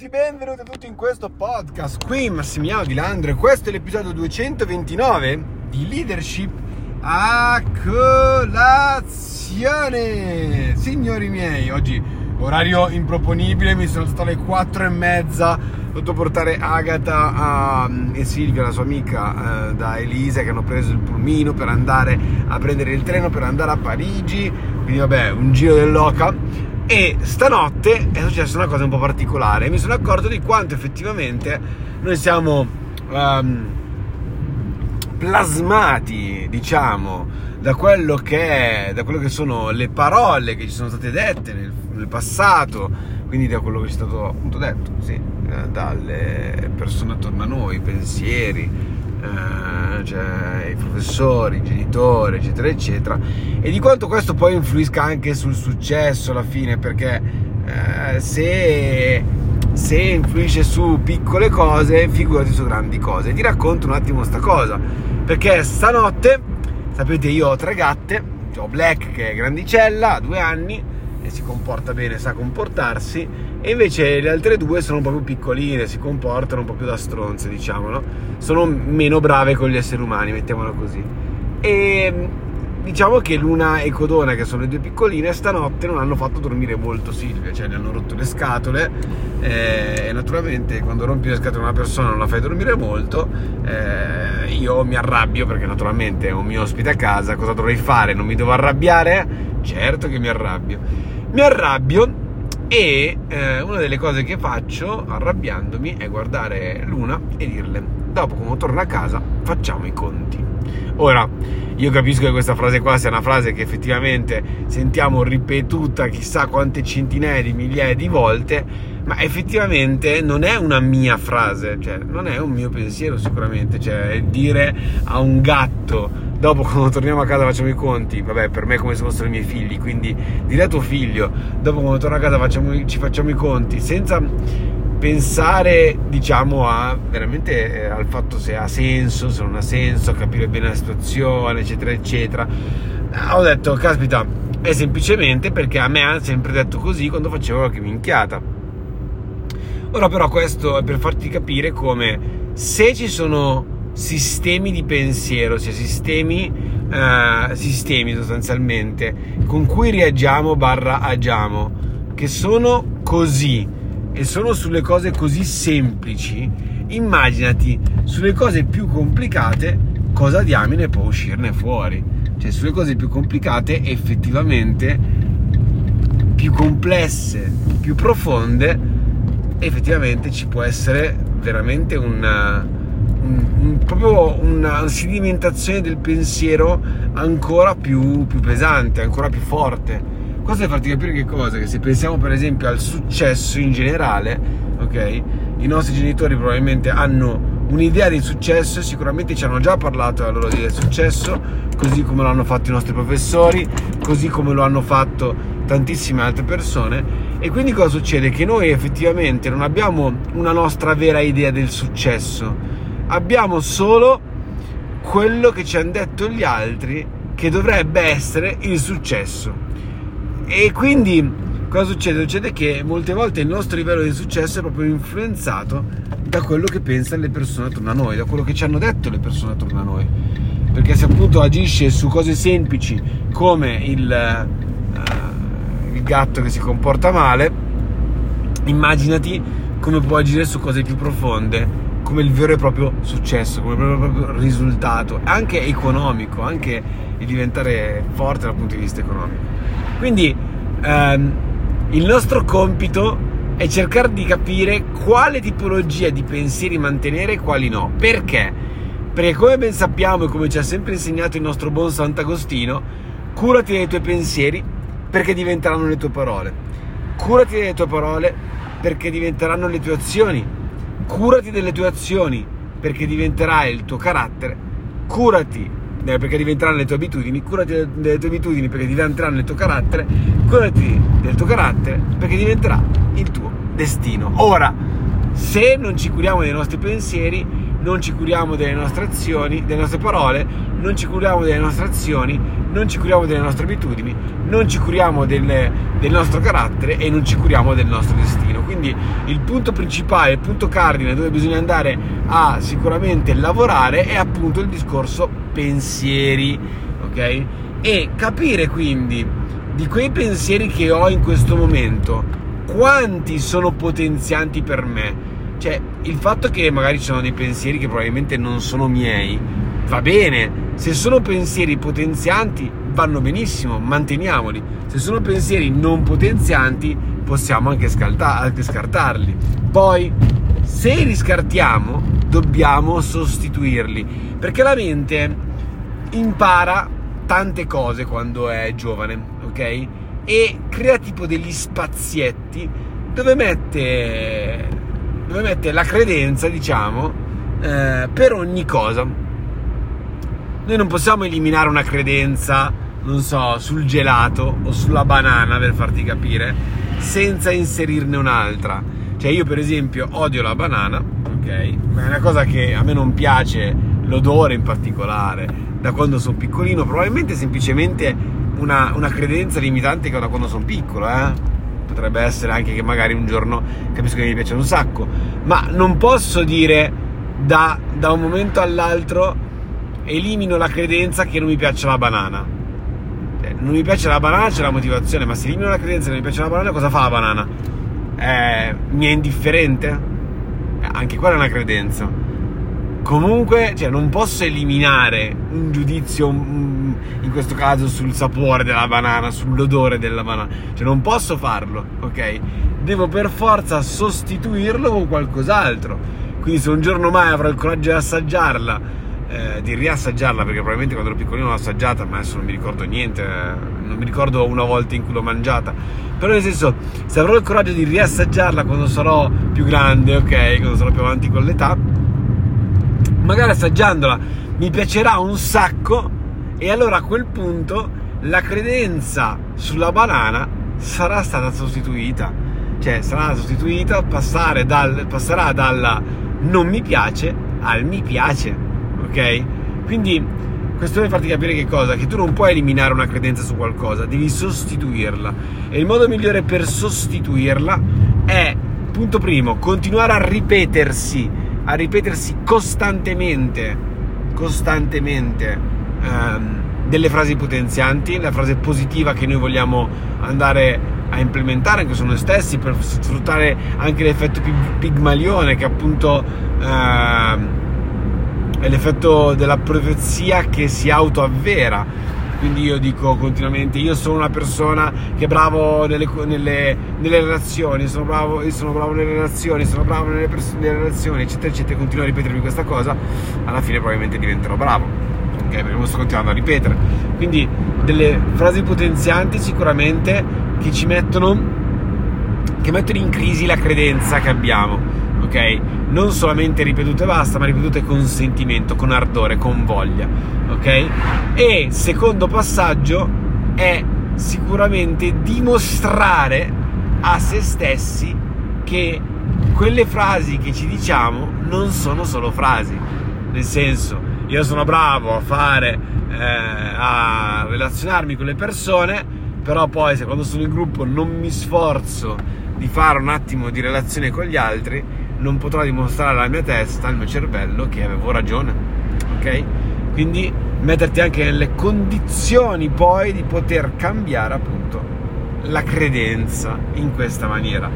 tutti, benvenuti a tutti in questo podcast. Qui Massimiliano Di Landro e questo è l'episodio 229 di Leadership a colazione. Signori miei, oggi orario improponibile, mi sono stato alle 4 e mezza, ho dovuto portare Agata a, e Silvia, la sua amica, eh, da Elisa che hanno preso il pulmino per andare a prendere il treno per andare a Parigi, quindi vabbè, un giro dell'oca e stanotte è successa una cosa un po' particolare. Mi sono accorto di quanto effettivamente noi siamo um, plasmati, diciamo, da quello, che è, da quello che sono le parole che ci sono state dette nel, nel passato, quindi da quello che ci è stato appunto detto, sì, eh, dalle persone attorno a noi, pensieri, eh, cioè i professori, i genitori, eccetera, eccetera, e di quanto questo poi influisca anche sul successo alla fine, perché eh, se, se influisce su piccole cose, figurati su grandi cose. Ti racconto un attimo sta cosa, perché stanotte, sapete, io ho tre gatte, ho Black che è grandicella, ha due anni, si comporta bene, sa comportarsi, e invece le altre due sono un po' più piccoline, si comportano un po' più da stronze, diciamo, no? Sono meno brave con gli esseri umani, mettiamolo così. E diciamo che Luna e Codona, che sono le due piccoline, stanotte non hanno fatto dormire molto Silvia, cioè le hanno rotto le scatole eh, e naturalmente quando rompi le scatole a una persona non la fai dormire molto, eh, io mi arrabbio perché naturalmente è un mio ospite a casa, cosa dovrei fare? Non mi devo arrabbiare? Certo che mi arrabbio. Mi arrabbio e eh, una delle cose che faccio arrabbiandomi è guardare Luna e dirle dopo quando torno a casa facciamo i conti. Ora io capisco che questa frase qua sia una frase che effettivamente sentiamo ripetuta chissà quante centinaia di migliaia di volte ma effettivamente non è una mia frase cioè non è un mio pensiero sicuramente cioè dire a un gatto dopo quando torniamo a casa facciamo i conti, vabbè per me è come se fossero i miei figli, quindi dire a tuo figlio, dopo quando torno a casa facciamo, ci facciamo i conti, senza pensare diciamo a veramente eh, al fatto se ha senso, se non ha senso, capire bene la situazione, eccetera, eccetera. Ho detto, caspita, è semplicemente perché a me hanno sempre detto così quando facevo qualche minchiata. Ora però questo è per farti capire come se ci sono sistemi di pensiero, cioè sistemi, uh, sistemi sostanzialmente con cui reagiamo barra agiamo, che sono così e sono sulle cose così semplici, immaginati sulle cose più complicate cosa diamine può uscirne fuori. Cioè sulle cose più complicate effettivamente più complesse, più profonde, effettivamente ci può essere veramente un un, proprio una sedimentazione del pensiero ancora più, più pesante, ancora più forte. Questo per farti capire che cosa? Che se pensiamo per esempio al successo in generale, ok? I nostri genitori probabilmente hanno un'idea di successo sicuramente ci hanno già parlato della loro idea di successo, così come lo hanno fatto i nostri professori, così come lo hanno fatto tantissime altre persone. E quindi cosa succede? Che noi effettivamente non abbiamo una nostra vera idea del successo abbiamo solo quello che ci hanno detto gli altri che dovrebbe essere il successo. E quindi cosa succede? Succede che molte volte il nostro livello di successo è proprio influenzato da quello che pensano le persone attorno a noi, da quello che ci hanno detto le persone attorno a noi. Perché se appunto agisce su cose semplici come il, uh, il gatto che si comporta male, immaginati come può agire su cose più profonde come il vero e proprio successo, come il vero e proprio risultato, anche economico, anche di diventare forte dal punto di vista economico. Quindi ehm, il nostro compito è cercare di capire quale tipologia di pensieri mantenere e quali no. Perché? Perché come ben sappiamo e come ci ha sempre insegnato il nostro buon Sant'Agostino, curati dei tuoi pensieri perché diventeranno le tue parole. Curati delle tue parole perché diventeranno le tue azioni curati delle tue azioni perché diventerai il tuo carattere, curati perché diventeranno le tue abitudini, curati delle tue abitudini perché diventeranno il tuo carattere, curati del tuo carattere perché diventerà il tuo destino. Ora, se non ci curiamo dei nostri pensieri, non ci curiamo delle nostre azioni, delle nostre parole, non ci curiamo delle nostre azioni, non ci curiamo delle nostre abitudini, non ci curiamo del, del nostro carattere e non ci curiamo del nostro destino. Quindi il punto principale, il punto cardine dove bisogna andare a sicuramente lavorare è appunto il discorso pensieri, ok? E capire quindi di quei pensieri che ho in questo momento, quanti sono potenzianti per me cioè, il fatto che magari ci sono dei pensieri che probabilmente non sono miei, va bene. Se sono pensieri potenzianti, vanno benissimo, manteniamoli. Se sono pensieri non potenzianti, possiamo anche, scalta- anche scartarli. Poi, se li scartiamo, dobbiamo sostituirli. Perché la mente impara tante cose quando è giovane, ok? E crea tipo degli spazietti dove mette dove mette la credenza, diciamo, eh, per ogni cosa. Noi non possiamo eliminare una credenza, non so, sul gelato o sulla banana, per farti capire, senza inserirne un'altra. Cioè io per esempio odio la banana, ok? Ma è una cosa che a me non piace, l'odore in particolare, da quando sono piccolino, probabilmente semplicemente una, una credenza limitante che ho da quando sono piccolo, eh? Potrebbe essere anche che magari un giorno capisco che mi piace un sacco, ma non posso dire da, da un momento all'altro elimino la credenza che non mi piace la banana. Eh, non mi piace la banana, c'è la motivazione, ma se elimino la credenza che non mi piace la banana, cosa fa la banana? Eh, mi è indifferente? Eh, anche quella è una credenza. Comunque, cioè, non posso eliminare un giudizio, un, in questo caso sul sapore della banana, sull'odore della banana. Cioè non posso farlo, ok? Devo per forza sostituirlo con qualcos'altro. Quindi se un giorno mai avrò il coraggio di assaggiarla, eh, di riassaggiarla, perché probabilmente quando ero piccolino l'ho assaggiata, ma adesso non mi ricordo niente, eh, non mi ricordo una volta in cui l'ho mangiata. Però nel senso, se avrò il coraggio di riassaggiarla quando sarò più grande, ok? Quando sarò più avanti con l'età, magari assaggiandola mi piacerà un sacco e allora a quel punto la credenza sulla banana sarà stata sostituita. Cioè sarà sostituita, dal, passerà dal non mi piace al mi piace. Ok? Quindi questo deve farti capire che cosa? Che tu non puoi eliminare una credenza su qualcosa, devi sostituirla. E il modo migliore per sostituirla è, punto primo, continuare a ripetersi, a ripetersi costantemente, costantemente ehm, delle frasi potenzianti, la frase positiva che noi vogliamo andare a implementare anche su noi stessi per sfruttare anche l'effetto pigmalione che appunto ehm, è l'effetto della profezia che si autoavvera quindi io dico continuamente io sono una persona che è bravo nelle, nelle, nelle relazioni sono bravo, io sono bravo nelle relazioni sono bravo nelle, pers- nelle relazioni eccetera eccetera continuo a ripetermi questa cosa alla fine probabilmente diventerò bravo ok? Perché lo sto continuando a ripetere. Quindi delle frasi potenzianti sicuramente che ci mettono che mettono in crisi la credenza che abbiamo, ok? Non solamente ripetute e basta, ma ripetute con sentimento, con ardore, con voglia, ok? E secondo passaggio è sicuramente dimostrare a se stessi che quelle frasi che ci diciamo non sono solo frasi, nel senso io sono bravo a fare, eh, a relazionarmi con le persone, però poi se quando sono in gruppo non mi sforzo di fare un attimo di relazione con gli altri, non potrò dimostrare alla mia testa, al mio cervello, che avevo ragione. Ok? Quindi metterti anche nelle condizioni poi di poter cambiare appunto la credenza in questa maniera.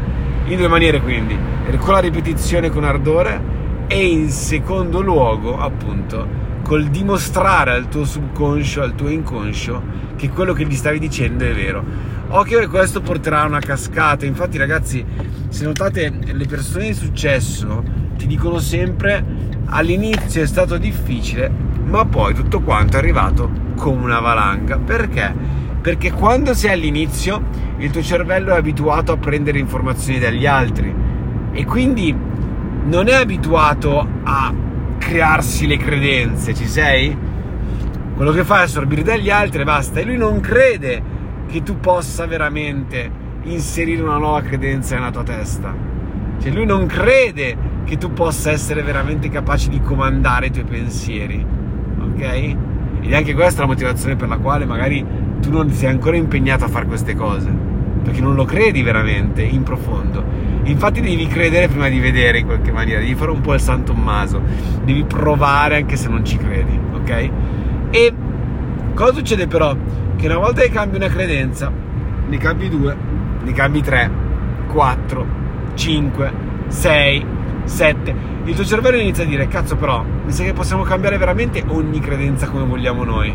In due maniere quindi, con la ripetizione con ardore e in secondo luogo appunto col dimostrare al tuo subconscio, al tuo inconscio che quello che gli stavi dicendo è vero. Occhio che questo porterà a una cascata, infatti ragazzi se notate le persone di successo ti dicono sempre all'inizio è stato difficile ma poi tutto quanto è arrivato come una valanga. Perché? Perché quando sei all'inizio il tuo cervello è abituato a prendere informazioni dagli altri e quindi non è abituato a crearsi le credenze, ci sei? Quello che fa è assorbire dagli altri e basta. E lui non crede che tu possa veramente inserire una nuova credenza nella tua testa. Cioè lui non crede che tu possa essere veramente capace di comandare i tuoi pensieri, ok? Ed è anche questa la motivazione per la quale magari tu non sei ancora impegnato a fare queste cose, perché non lo credi veramente in profondo. Infatti devi credere prima di vedere in qualche maniera, devi fare un po' il San Tommaso, devi provare anche se non ci credi, ok? E cosa succede però? Che una volta che cambi una credenza, ne cambi due, ne cambi tre, quattro, cinque, sei, 7, il tuo cervello inizia a dire cazzo però mi sa che possiamo cambiare veramente ogni credenza come vogliamo noi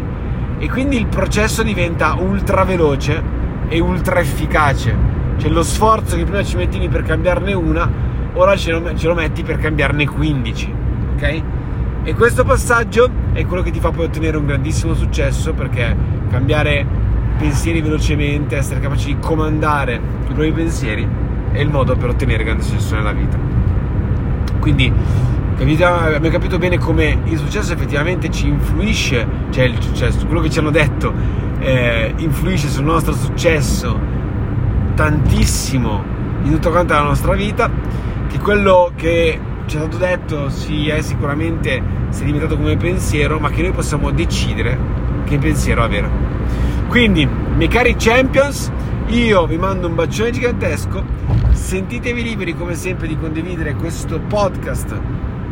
e quindi il processo diventa ultra veloce e ultra efficace cioè lo sforzo che prima ci mettevi per cambiarne una ora ce lo, ce lo metti per cambiarne 15 ok? E questo passaggio è quello che ti fa poi ottenere un grandissimo successo perché cambiare pensieri velocemente, essere capaci di comandare i propri pensieri è il modo per ottenere grande successo nella vita. Quindi abbiamo capito bene come il successo effettivamente ci influisce, cioè il successo, quello che ci hanno detto eh, influisce sul nostro successo tantissimo in tutto quanto la nostra vita, che quello che ci è stato detto si è sicuramente sedimentato come pensiero, ma che noi possiamo decidere che pensiero avere. Quindi, miei cari champions, io vi mando un bacione gigantesco Sentitevi liberi come sempre di condividere questo podcast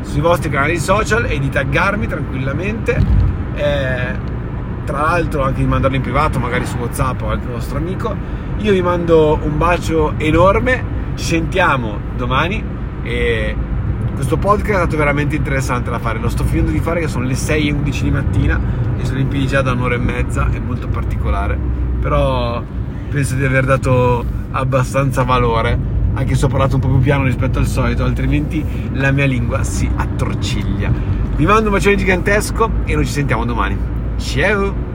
sui vostri canali social e di taggarmi tranquillamente. Eh, tra l'altro anche di mandarlo in privato, magari su WhatsApp o al vostro amico. Io vi mando un bacio enorme, ci sentiamo domani e questo podcast è stato veramente interessante da fare. Lo sto finendo di fare che sono le 6 e 11 di mattina e sono in piedi già da un'ora e mezza, è molto particolare. Però penso di aver dato abbastanza valore anche se ho parlato un po' più piano rispetto al solito, altrimenti la mia lingua si attorciglia. Vi mando un bacione gigantesco e noi ci sentiamo domani. Ciao!